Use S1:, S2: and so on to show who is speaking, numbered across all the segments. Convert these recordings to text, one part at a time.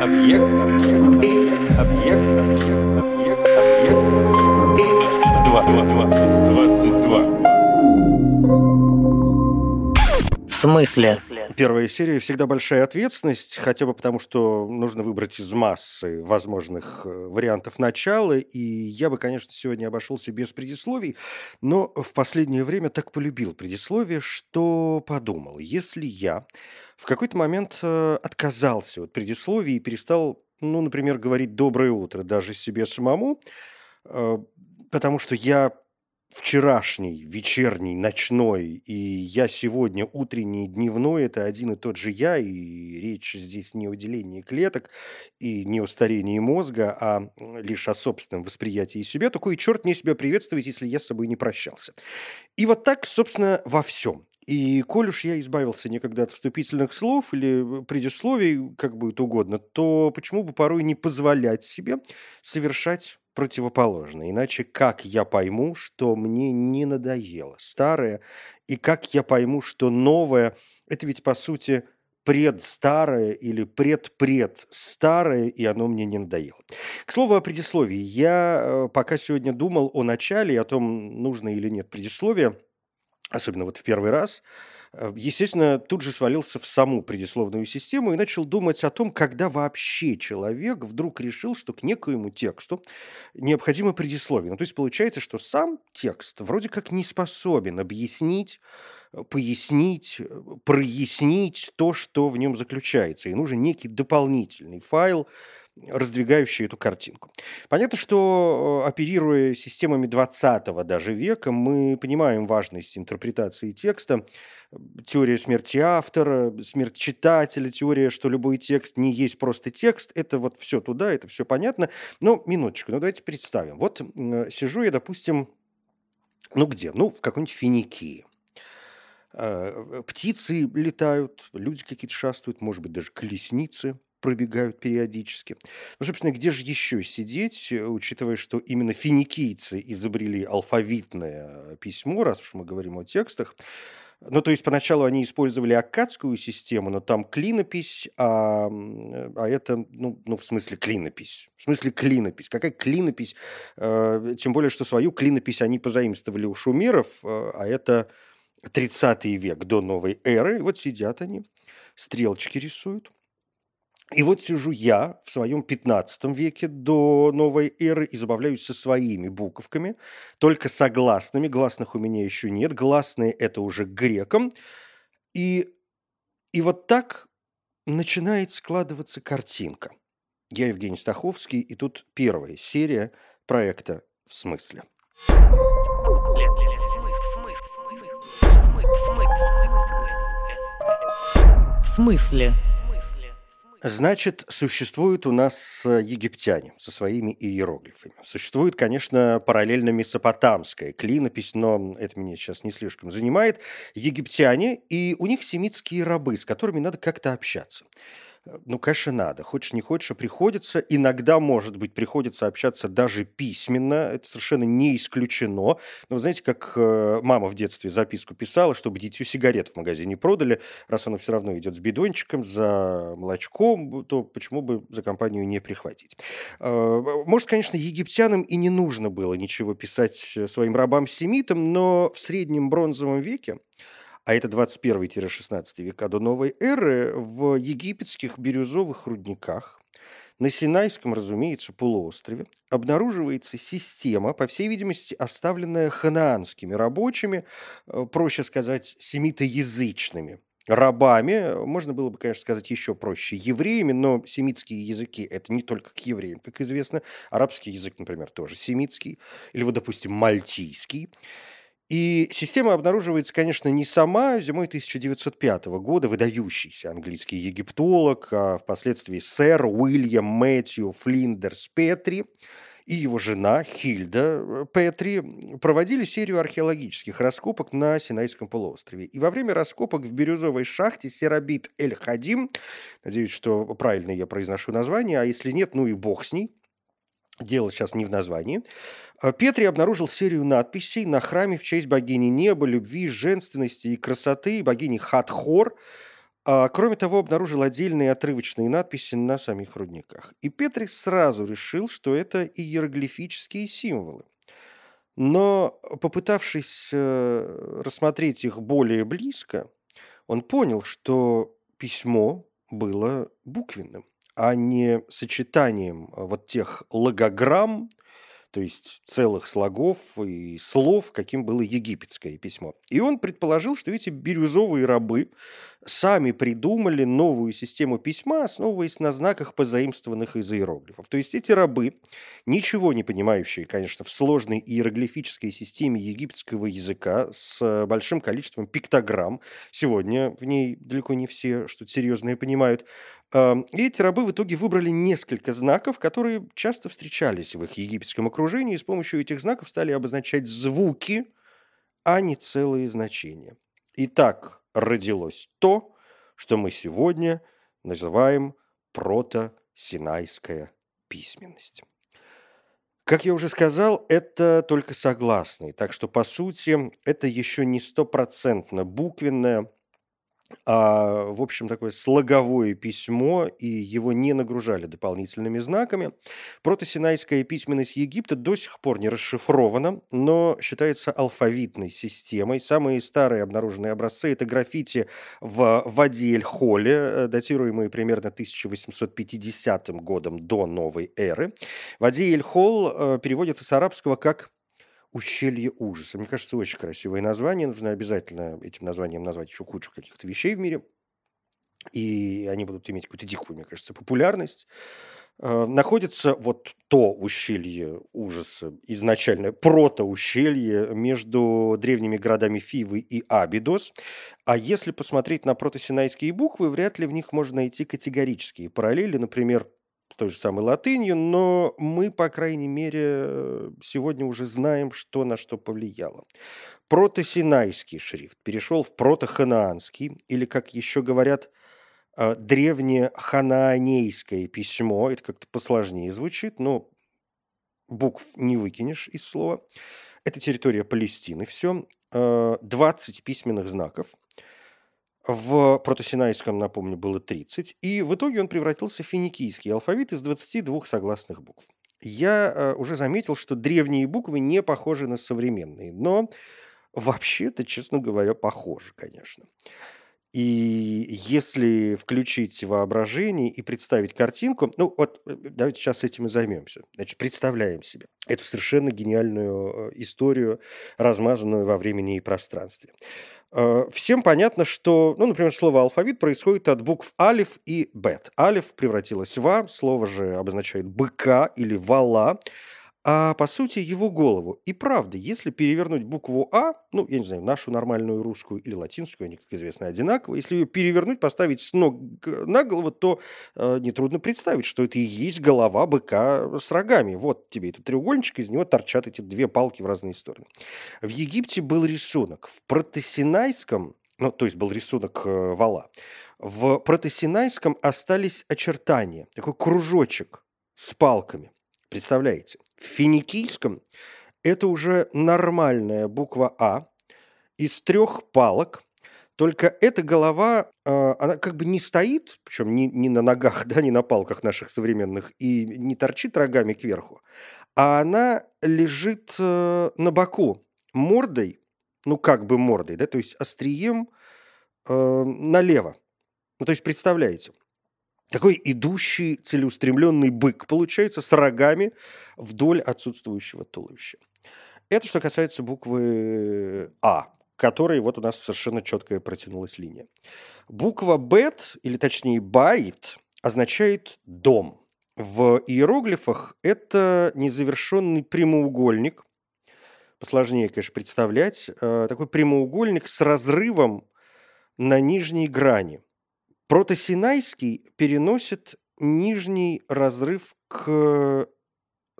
S1: Объект. Объект. Объект. Объект. Два. Два. Два. Двадцать два.
S2: В смысле?
S3: Первая серия всегда большая ответственность, хотя бы потому, что нужно выбрать из массы возможных э, вариантов начала, и я бы, конечно, сегодня обошелся без предисловий, но в последнее время так полюбил предисловие, что подумал, если я в какой-то момент э, отказался от предисловий и перестал, ну, например, говорить «доброе утро» даже себе самому, э, потому что я вчерашний, вечерний, ночной, и я сегодня утренний, дневной, это один и тот же я, и речь здесь не о делении клеток и не о старении мозга, а лишь о собственном восприятии себя, такой черт мне себя приветствовать, если я с собой не прощался. И вот так, собственно, во всем. И коль уж я избавился никогда от вступительных слов или предисловий, как будет угодно, то почему бы порой не позволять себе совершать противоположное. Иначе как я пойму, что мне не надоело старое, и как я пойму, что новое – это ведь, по сути, предстарое или предпред старое, и оно мне не надоело. К слову о предисловии. Я э, пока сегодня думал о начале о том, нужно или нет предисловие, особенно вот в первый раз – Э, естественно, тут же свалился в саму предисловную систему и начал думать о том, когда вообще человек вдруг решил, что к некоему тексту необходимо предисловие. Ну, то есть получается, что сам текст вроде как не способен объяснить, э, пояснить, э, прояснить то, что в нем заключается. И нужен некий дополнительный файл, раздвигающий эту картинку. Понятно, что оперируя системами 20 даже века, мы понимаем важность интерпретации текста, теория смерти автора, смерть читателя, теория, что любой текст не есть просто текст, это вот все туда, это все понятно. Но минуточку, ну давайте представим. Вот сижу я, допустим, ну где? Ну, в какой-нибудь Финикии. А, птицы летают, люди какие-то шастают, может быть, даже колесницы пробегают периодически. Ну, собственно, где же еще сидеть, учитывая, что именно финикийцы изобрели алфавитное письмо, раз уж мы говорим о текстах, ну, то есть поначалу они использовали аккадскую систему, но там клинопись, а, а это, ну, ну, в смысле клинопись. В смысле клинопись. Какая клинопись? Э, тем более, что свою клинопись они позаимствовали у шумеров, э, а это 30 век до новой эры. Вот сидят они, стрелочки рисуют. И вот сижу я в своем 15 веке до новой эры и забавляюсь со своими буковками, только согласными, гласных у меня еще нет, гласные это уже греком. И, и вот так начинает складываться картинка. Я Евгений Стаховский, и тут первая серия проекта «В смысле».
S2: В смысле?
S3: Значит, существуют у нас египтяне со своими иероглифами. Существует, конечно, параллельно месопотамская клинопись, но это меня сейчас не слишком занимает. Египтяне, и у них семитские рабы, с которыми надо как-то общаться. Ну, конечно, надо. Хочешь, не хочешь, а приходится. Иногда, может быть, приходится общаться даже письменно. Это совершенно не исключено. Но вы знаете, как э, мама в детстве записку писала, чтобы дитю сигарет в магазине продали. Раз оно все равно идет с бидончиком, за молочком, то почему бы за компанию не прихватить? Э, может, конечно, египтянам и не нужно было ничего писать э, своим рабам-семитам, но в среднем бронзовом веке а это 21-16 века до новой эры, в египетских бирюзовых рудниках на Синайском, разумеется, полуострове обнаруживается система, по всей видимости, оставленная ханаанскими рабочими, э, проще сказать, семитоязычными рабами, можно было бы, конечно, сказать еще проще, евреями, но семитские языки – это не только к евреям, как известно. Арабский язык, например, тоже семитский, или вот, допустим, мальтийский. И система обнаруживается, конечно, не сама. Зимой 1905 года выдающийся английский египтолог, а впоследствии сэр Уильям Мэтью Флиндерс Петри и его жена Хильда э, Петри проводили серию археологических раскопок на Синайском полуострове. И во время раскопок в бирюзовой шахте Серабит Эль-Хадим, надеюсь, что правильно я произношу название, а если нет, ну и бог с ней, дело сейчас не в названии, а Петри обнаружил серию надписей на храме в честь богини неба, любви, женственности и красоты, богини Хатхор. А, кроме того, обнаружил отдельные отрывочные надписи на самих рудниках. И Петрис сразу решил, что это иероглифические символы. Но попытавшись э, рассмотреть их более близко, он понял, что письмо было буквенным, а не сочетанием вот тех логограмм, то есть целых слогов и слов, каким было египетское письмо. И он предположил, что эти бирюзовые рабы сами придумали новую систему письма, основываясь на знаках, позаимствованных из иероглифов. То есть эти рабы, ничего не понимающие, конечно, в сложной иероглифической системе египетского языка с большим количеством пиктограмм, сегодня в ней далеко не все что-то серьезное понимают, и эти рабы в итоге выбрали несколько знаков, которые часто встречались в их египетском окружении, и с помощью этих знаков стали обозначать звуки, а не целые значения. И так родилось то, что мы сегодня называем прото-синайская письменность. Как я уже сказал, это только согласный, так что, по сути, это еще не стопроцентно буквенная а, в общем, такое слоговое письмо, и его не нагружали дополнительными знаками. Протосинайская письменность Египта до сих пор не расшифрована, но считается алфавитной системой. Самые старые обнаруженные образцы – это граффити в Вади-эль-Холе, э, датируемые примерно 1850 годом до новой эры. Вади-эль-Хол э, переводится с арабского как «Ущелье ужаса». Мне кажется, очень красивое название. Нужно обязательно этим названием назвать еще кучу каких-то вещей в мире. И они будут иметь какую-то дикую, мне кажется, популярность. Э, находится вот то ущелье ужаса, изначально прото-ущелье между древними городами Фивы и Абидос. А если посмотреть на протосинайские буквы, вряд ли в них можно найти категорические параллели. Например, той же самой латынью, но мы, по крайней мере, сегодня уже знаем, что на что повлияло. Протосинайский шрифт перешел в протоханаанский, или, как еще говорят, э, древнее ханаанейское письмо. Это как-то посложнее звучит, но букв не выкинешь из слова. Это территория Палестины, все. 20 э, письменных знаков – в протосинайском, напомню, было 30, и в итоге он превратился в финикийский алфавит из 22 согласных букв. Я э, уже заметил, что древние буквы не похожи на современные, но вообще-то, честно говоря, похожи, конечно. И если включить воображение и представить картинку, ну вот э, давайте сейчас этим и займемся. Значит, представляем себе эту совершенно гениальную э, историю, размазанную во времени и пространстве. Э, всем понятно, что, ну, например, слово алфавит происходит от букв алиф и бет. Алиф превратилось в а, слово же обозначает быка или вала а по сути его голову. И правда, если перевернуть букву А, ну, я не знаю, нашу нормальную русскую или латинскую, они, как известно, одинаковые, если ее перевернуть, поставить с ног на голову, то э, нетрудно представить, что это и есть голова быка с рогами. Вот тебе этот треугольничек, из него торчат эти две палки в разные стороны. В Египте был рисунок. В протосинайском, ну, то есть был рисунок э, вала, в протосинайском остались очертания, такой кружочек с палками. Представляете? В финикийском это уже нормальная буква А из трех палок, только эта голова, э, она как бы не стоит, причем ни, ни на ногах, да, ни на палках наших современных, и не торчит рогами кверху, а она лежит э, на боку, мордой, ну как бы мордой, да, то есть острием э, налево. Ну, то есть, представляете, такой идущий целеустремленный бык, получается, с рогами вдоль отсутствующего туловища. Это что касается буквы А, которой вот у нас совершенно четкая протянулась линия. Буква Бет, или точнее Байт, означает «дом». В иероглифах это незавершенный прямоугольник, посложнее, конечно, представлять, э, такой прямоугольник с разрывом на нижней грани – Протосинайский переносит нижний разрыв к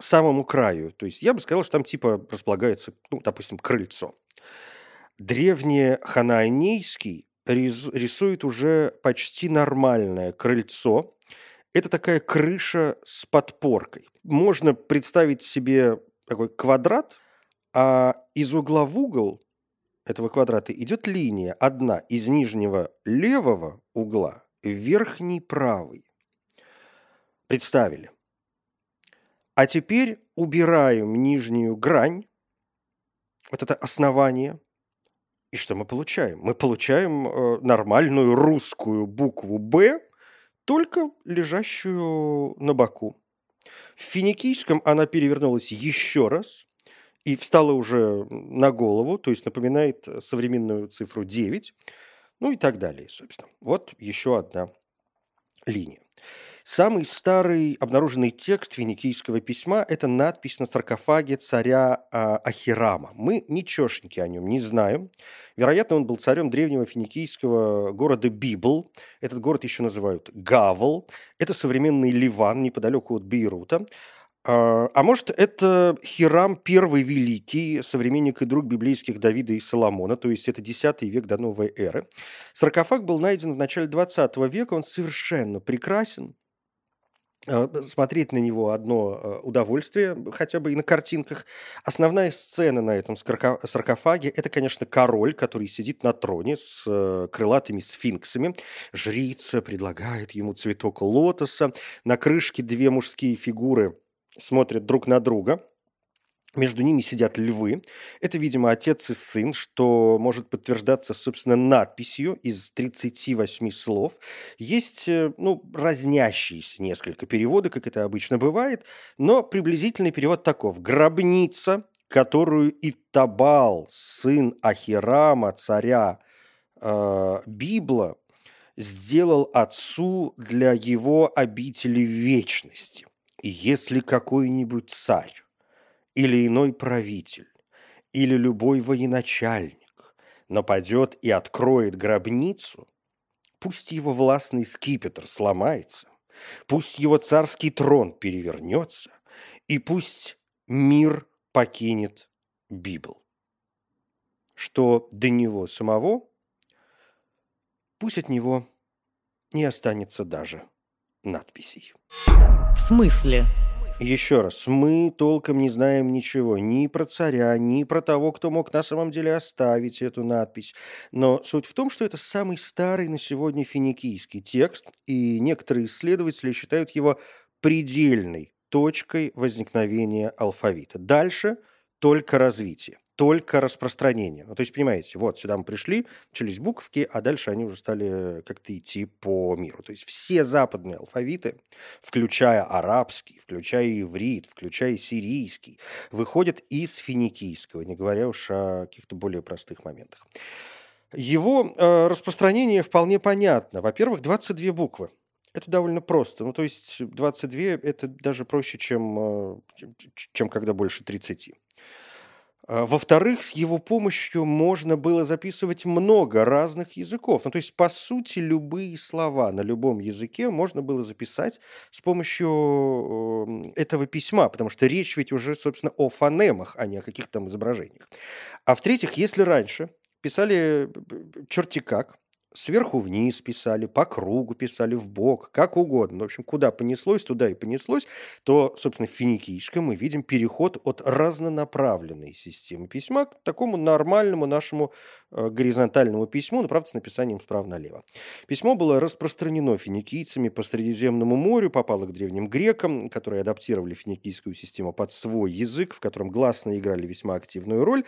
S3: самому краю. То есть я бы сказал, что там типа располагается, ну, допустим, крыльцо. Древнее ханаанейский рисует уже почти нормальное крыльцо. Это такая крыша с подпоркой. Можно представить себе такой квадрат, а из угла в угол этого квадрата идет линия, одна из нижнего левого угла в верхний правый. Представили. А теперь убираем нижнюю грань, вот это основание, и что мы получаем? Мы получаем э, нормальную русскую букву «Б», только лежащую на боку. В финикийском она перевернулась еще раз и встала уже на голову, то есть напоминает современную цифру 9, ну и так далее, собственно. Вот еще одна линия. Самый старый обнаруженный текст финикийского письма – это надпись на саркофаге царя а, Ахирама. Мы ничешники о нем не знаем. Вероятно, он был царем древнего финикийского города Библ. Этот город еще называют Гавл. Это современный Ливан, неподалеку от Бейрута. А, а может, это Хирам первый великий, современник и друг библейских Давида и Соломона, то есть это X век до новой эры. Саркофаг был найден в начале 20 века, он совершенно прекрасен, Э, смотреть на него одно э, удовольствие, хотя бы и на картинках. Основная сцена на этом саркофаге – это, конечно, король, который сидит на троне с э, крылатыми сфинксами. Жрица предлагает ему цветок лотоса. На крышке две мужские фигуры смотрят друг на друга. Между ними сидят львы. Это, видимо, отец и сын, что может подтверждаться, собственно, надписью из 38 слов. Есть, э, ну, разнящиеся несколько переводы, как это обычно бывает, но приблизительный перевод таков. «Гробница, которую Итабал, сын Ахирама, царя э, Библа, сделал отцу для его обители вечности. Если какой-нибудь царь или иной правитель, или любой военачальник нападет и откроет гробницу, пусть его властный скипетр сломается, пусть его царский трон перевернется, и пусть мир покинет Библ. Что до него самого, пусть от него не останется даже надписей.
S2: В смысле?
S3: Еще раз, мы толком не знаем ничего ни про царя, ни про того, кто мог на самом деле оставить эту надпись. Но суть в том, что это самый старый на сегодня финикийский текст, и некоторые исследователи считают его предельной точкой возникновения алфавита. Дальше только развитие только распространение. Ну, то есть, понимаете, вот сюда мы пришли, начались буковки, а дальше они уже стали как-то идти по миру. То есть все западные алфавиты, включая арабский, включая иврит, включая сирийский, выходят из финикийского, не говоря уж о каких-то более простых моментах. Его э, распространение вполне понятно. Во-первых, 22 буквы. Это довольно просто. Ну, то есть 22 – это даже проще, чем, э, чем когда больше 30. А, во-вторых, с его помощью можно было записывать много разных языков. Ну, то есть, по сути, любые слова на любом языке можно было записать с помощью этого письма, потому что речь ведь уже, собственно, о фонемах, а не о каких-то там изображениях. А в-третьих, если раньше писали черти как, Сверху вниз писали, по кругу писали, в бок, как угодно. В общем, куда понеслось, туда и понеслось. То, собственно, в финикийском мы видим переход от разнонаправленной системы письма к такому нормальному нашему э, горизонтальному письму, но, правда, с написанием справа налево. Письмо было распространено финикийцами по Средиземному морю, попало к древним грекам, которые адаптировали финикийскую систему под свой язык, в котором гласные играли весьма активную роль.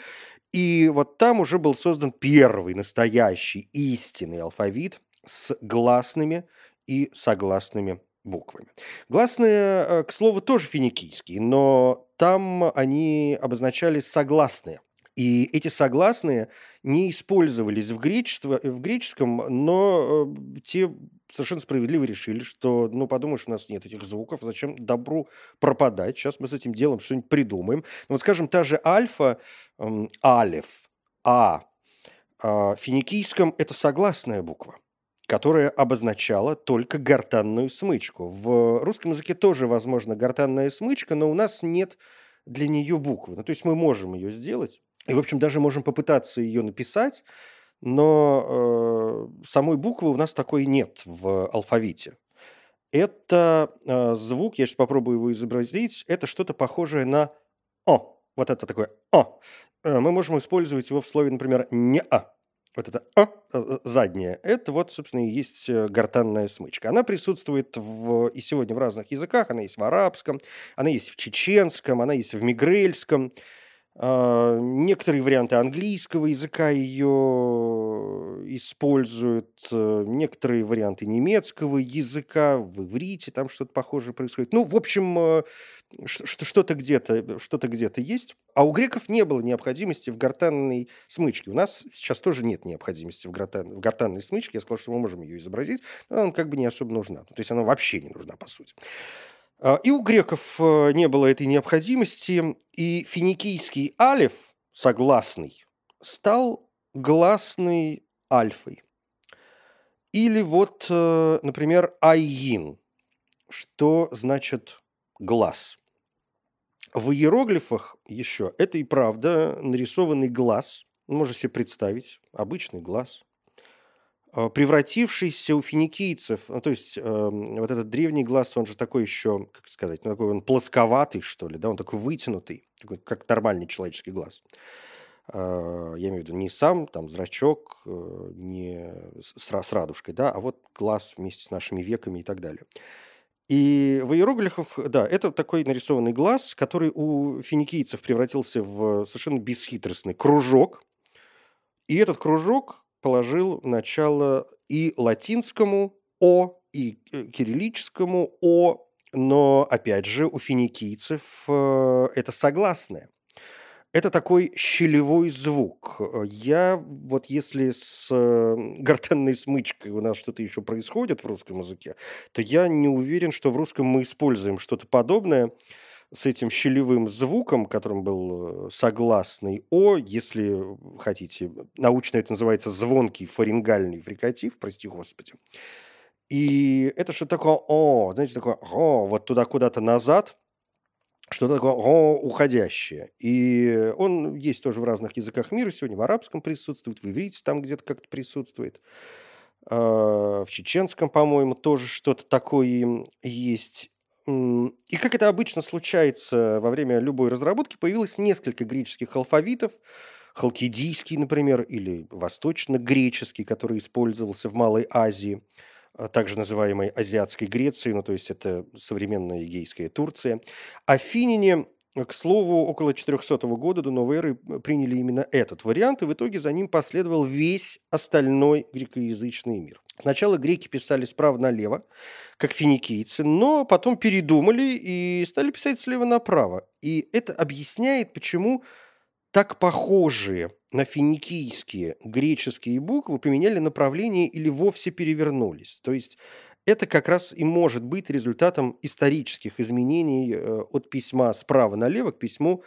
S3: И вот там уже был создан первый настоящий истинный алфавит с гласными и согласными буквами. Гласные, э, к слову, тоже финикийские, но там они обозначали согласные. И эти согласные не использовались в, гречество, в греческом, но э, те совершенно справедливо решили, что, ну, подумаешь, у нас нет этих звуков, зачем добру пропадать, сейчас мы с этим делом что-нибудь придумаем. Ну, вот, скажем, та же альфа, э, алиф, а, финикийском это согласная буква которая обозначала только гортанную смычку. В русском языке тоже возможно гортанная смычка, но у нас нет для нее буквы. Ну, то есть мы можем ее сделать, и, в общем, даже можем попытаться ее написать, но э, самой буквы у нас такой нет в алфавите. Это э, звук, я сейчас попробую его изобразить, это что-то похожее на «о». Вот это такое «о». Э, мы можем использовать его в слове, например, «не-а». Вот это «а» э, заднее, это вот, собственно, и есть э, гортанная смычка. Она присутствует в, и сегодня в разных языках. Она есть в арабском, она есть в чеченском, она есть в мигрельском. А, некоторые варианты английского языка ее используют, э, некоторые варианты немецкого языка, в иврите там что-то похожее происходит. Ну, в общем, э, что-то где-то что где-то есть. А у греков не было необходимости в гортанной смычке. У нас сейчас тоже нет необходимости в, гортан, в гортанной смычке. Я сказал, что мы можем ее изобразить, но она как бы не особо нужна. То есть она вообще не нужна, по сути. А, и у греков э, не было этой необходимости, и финикийский алиф, согласный, стал гласной альфой. Или вот, э, например, айин, что значит глаз. В иероглифах еще это и правда нарисованный глаз, можно себе представить, обычный глаз – превратившийся у финикийцев, ну, то есть э, вот этот древний глаз, он же такой еще, как сказать, ну, такой он плосковатый, что ли, да, он такой вытянутый, такой, как нормальный человеческий глаз. Э, я имею в виду не сам там зрачок, э, не с, с радужкой, да, а вот глаз вместе с нашими веками и так далее. И в иероглифах, да, это такой нарисованный глаз, который у финикийцев превратился в совершенно бесхитростный кружок. И этот кружок положил начало и латинскому «о», и э, кириллическому «о», но, опять же, у финикийцев э, это согласное. Это такой щелевой звук. Я вот если с э, гортанной смычкой у нас что-то еще происходит в русском языке, то я не уверен, что в русском мы используем что-то подобное с этим щелевым звуком, которым был э, согласный «о», если хотите. Научно это называется звонкий фарингальный фрикатив, прости господи. И это что такое «о», знаете, такое «о», вот туда куда-то назад, что-то такое «о» уходящее. И он есть тоже в разных языках мира. Сегодня в арабском присутствует, в иврите там где-то как-то присутствует. А, в чеченском, по-моему, тоже что-то такое есть. И как это обычно случается во время любой разработки, появилось несколько греческих алфавитов, халкидийский, например, или восточно-греческий, который использовался в Малой Азии, а также называемой Азиатской Грецией, ну то есть это современная Егейская Турция. Афиняне, к слову, около 400 года до новой эры приняли именно этот вариант, и в итоге за ним последовал весь остальной грекоязычный мир. Сначала греки писали справа налево, как финикийцы, но потом передумали и стали писать слева направо. И это объясняет, почему так похожие на финикийские греческие буквы поменяли направление или вовсе перевернулись. То есть это как раз и может быть результатом исторических изменений э, от письма справа налево к письму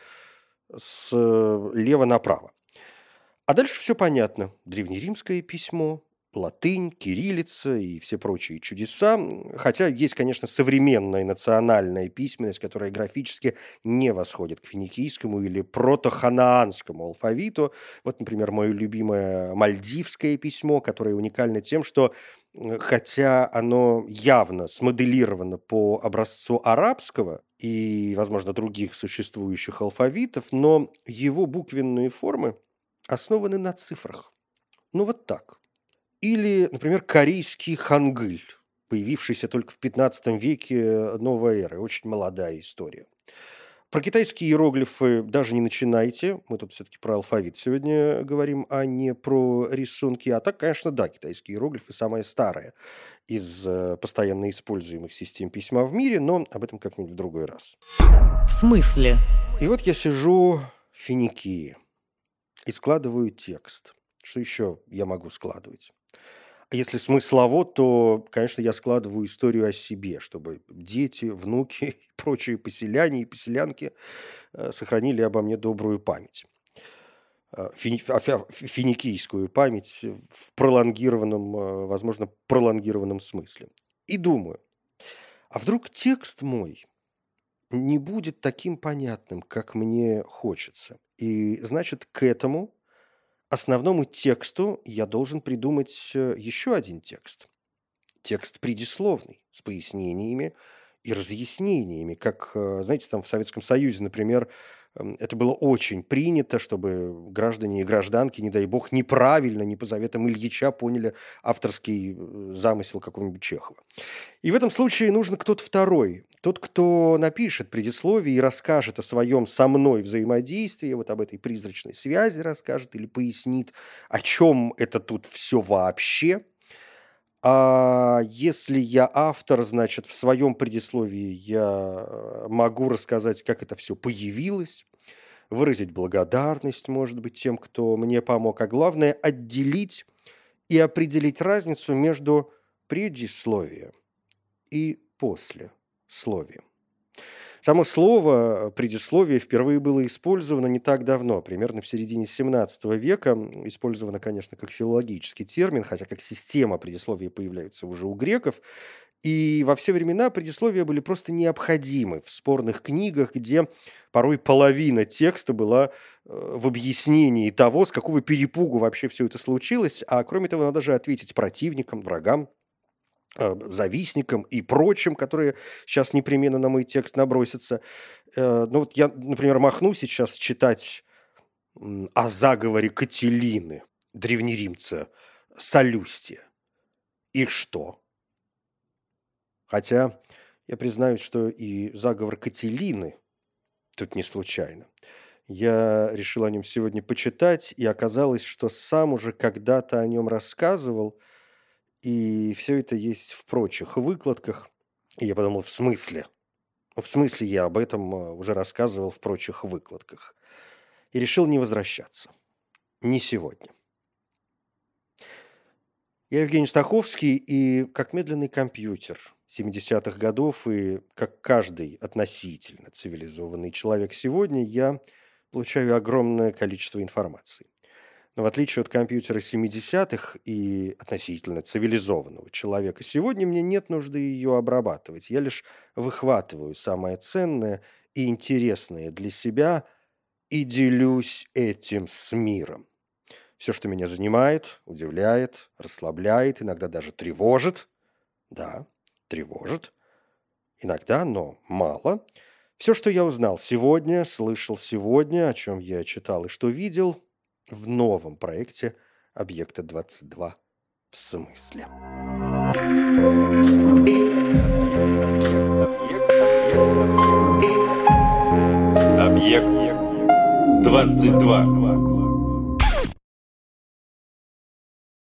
S3: слева э, направо. А дальше все понятно. Древнеримское письмо, латынь, кириллица и все прочие чудеса. Хотя есть, конечно, современная национальная письменность, которая графически не восходит к финикийскому или протоханаанскому алфавиту. Вот, например, мое любимое мальдивское письмо, которое уникально тем, что хотя оно явно смоделировано по образцу арабского и, возможно, других существующих алфавитов, но его буквенные формы основаны на цифрах. Ну вот так – или, например, корейский хангыль, появившийся только в 15 веке новой эры. Очень молодая история. Про китайские иероглифы даже не начинайте. Мы тут все-таки про алфавит сегодня говорим, а не про рисунки. А так, конечно, да, китайские иероглифы самая старая из э, постоянно используемых систем письма в мире, но об этом как-нибудь в другой раз.
S2: В смысле?
S3: И вот я сижу в финикии и складываю текст. Что еще я могу складывать? А если смыслово, то, конечно, я складываю историю о себе, чтобы дети, внуки прочие поселяне и поселянки э, сохранили обо мне добрую память. Э, фини- финикийскую память в пролонгированном, э, возможно, пролонгированном смысле. И думаю, а вдруг текст мой не будет таким понятным, как мне хочется. И значит, к этому основному тексту я должен придумать э, еще один текст. Текст предисловный, с пояснениями и разъяснениями, как, э, знаете, там в Советском Союзе, например, это было очень принято, чтобы граждане и гражданки, не дай бог, неправильно, не по заветам Ильича поняли авторский э, замысел какого-нибудь Чехова. И в этом случае нужен кто-то второй, тот, кто напишет предисловие и расскажет о своем со мной взаимодействии, вот об этой призрачной связи расскажет или пояснит, о чем это тут все вообще – а если я автор, значит, в своем предисловии я могу рассказать, как это все появилось, выразить благодарность, может быть, тем, кто мне помог, а главное – отделить и определить разницу между предисловием и послесловием. Само слово «предисловие» впервые было использовано не так давно, примерно в середине 17 века. Использовано, конечно, как филологический термин, хотя как система предисловия появляются уже у греков. И во все времена предисловия были просто необходимы в спорных книгах, где порой половина текста была э, в объяснении того, с какого перепугу вообще все это случилось. А кроме того, надо же ответить противникам, врагам Э, завистникам и прочим, которые сейчас непременно на мой текст набросятся. Э, ну вот я, например, махну сейчас читать о заговоре Кателины, древнеримца Солюстия. И что? Хотя я признаюсь, что и заговор Кателины тут не случайно. Я решил о нем сегодня почитать, и оказалось, что сам уже когда-то о нем рассказывал – и все это есть в прочих выкладках. И я подумал, в смысле? «Ну, в смысле я об этом а, уже рассказывал в прочих выкладках. И решил не возвращаться. Не сегодня. Я Евгений Стаховский, и как медленный компьютер 70-х годов, и как каждый относительно цивилизованный человек сегодня, я получаю огромное количество информации. Но в отличие от компьютера 70-х и относительно цивилизованного человека, сегодня мне нет нужды ее обрабатывать. Я лишь выхватываю самое ценное и интересное для себя и делюсь этим с миром. Все, что меня занимает, удивляет, расслабляет, иногда даже тревожит. Да, тревожит. Иногда, но мало. Все, что я узнал сегодня, слышал сегодня, о чем я читал и что видел, в новом проекте объекта 22 в смысле.
S1: Объект 22.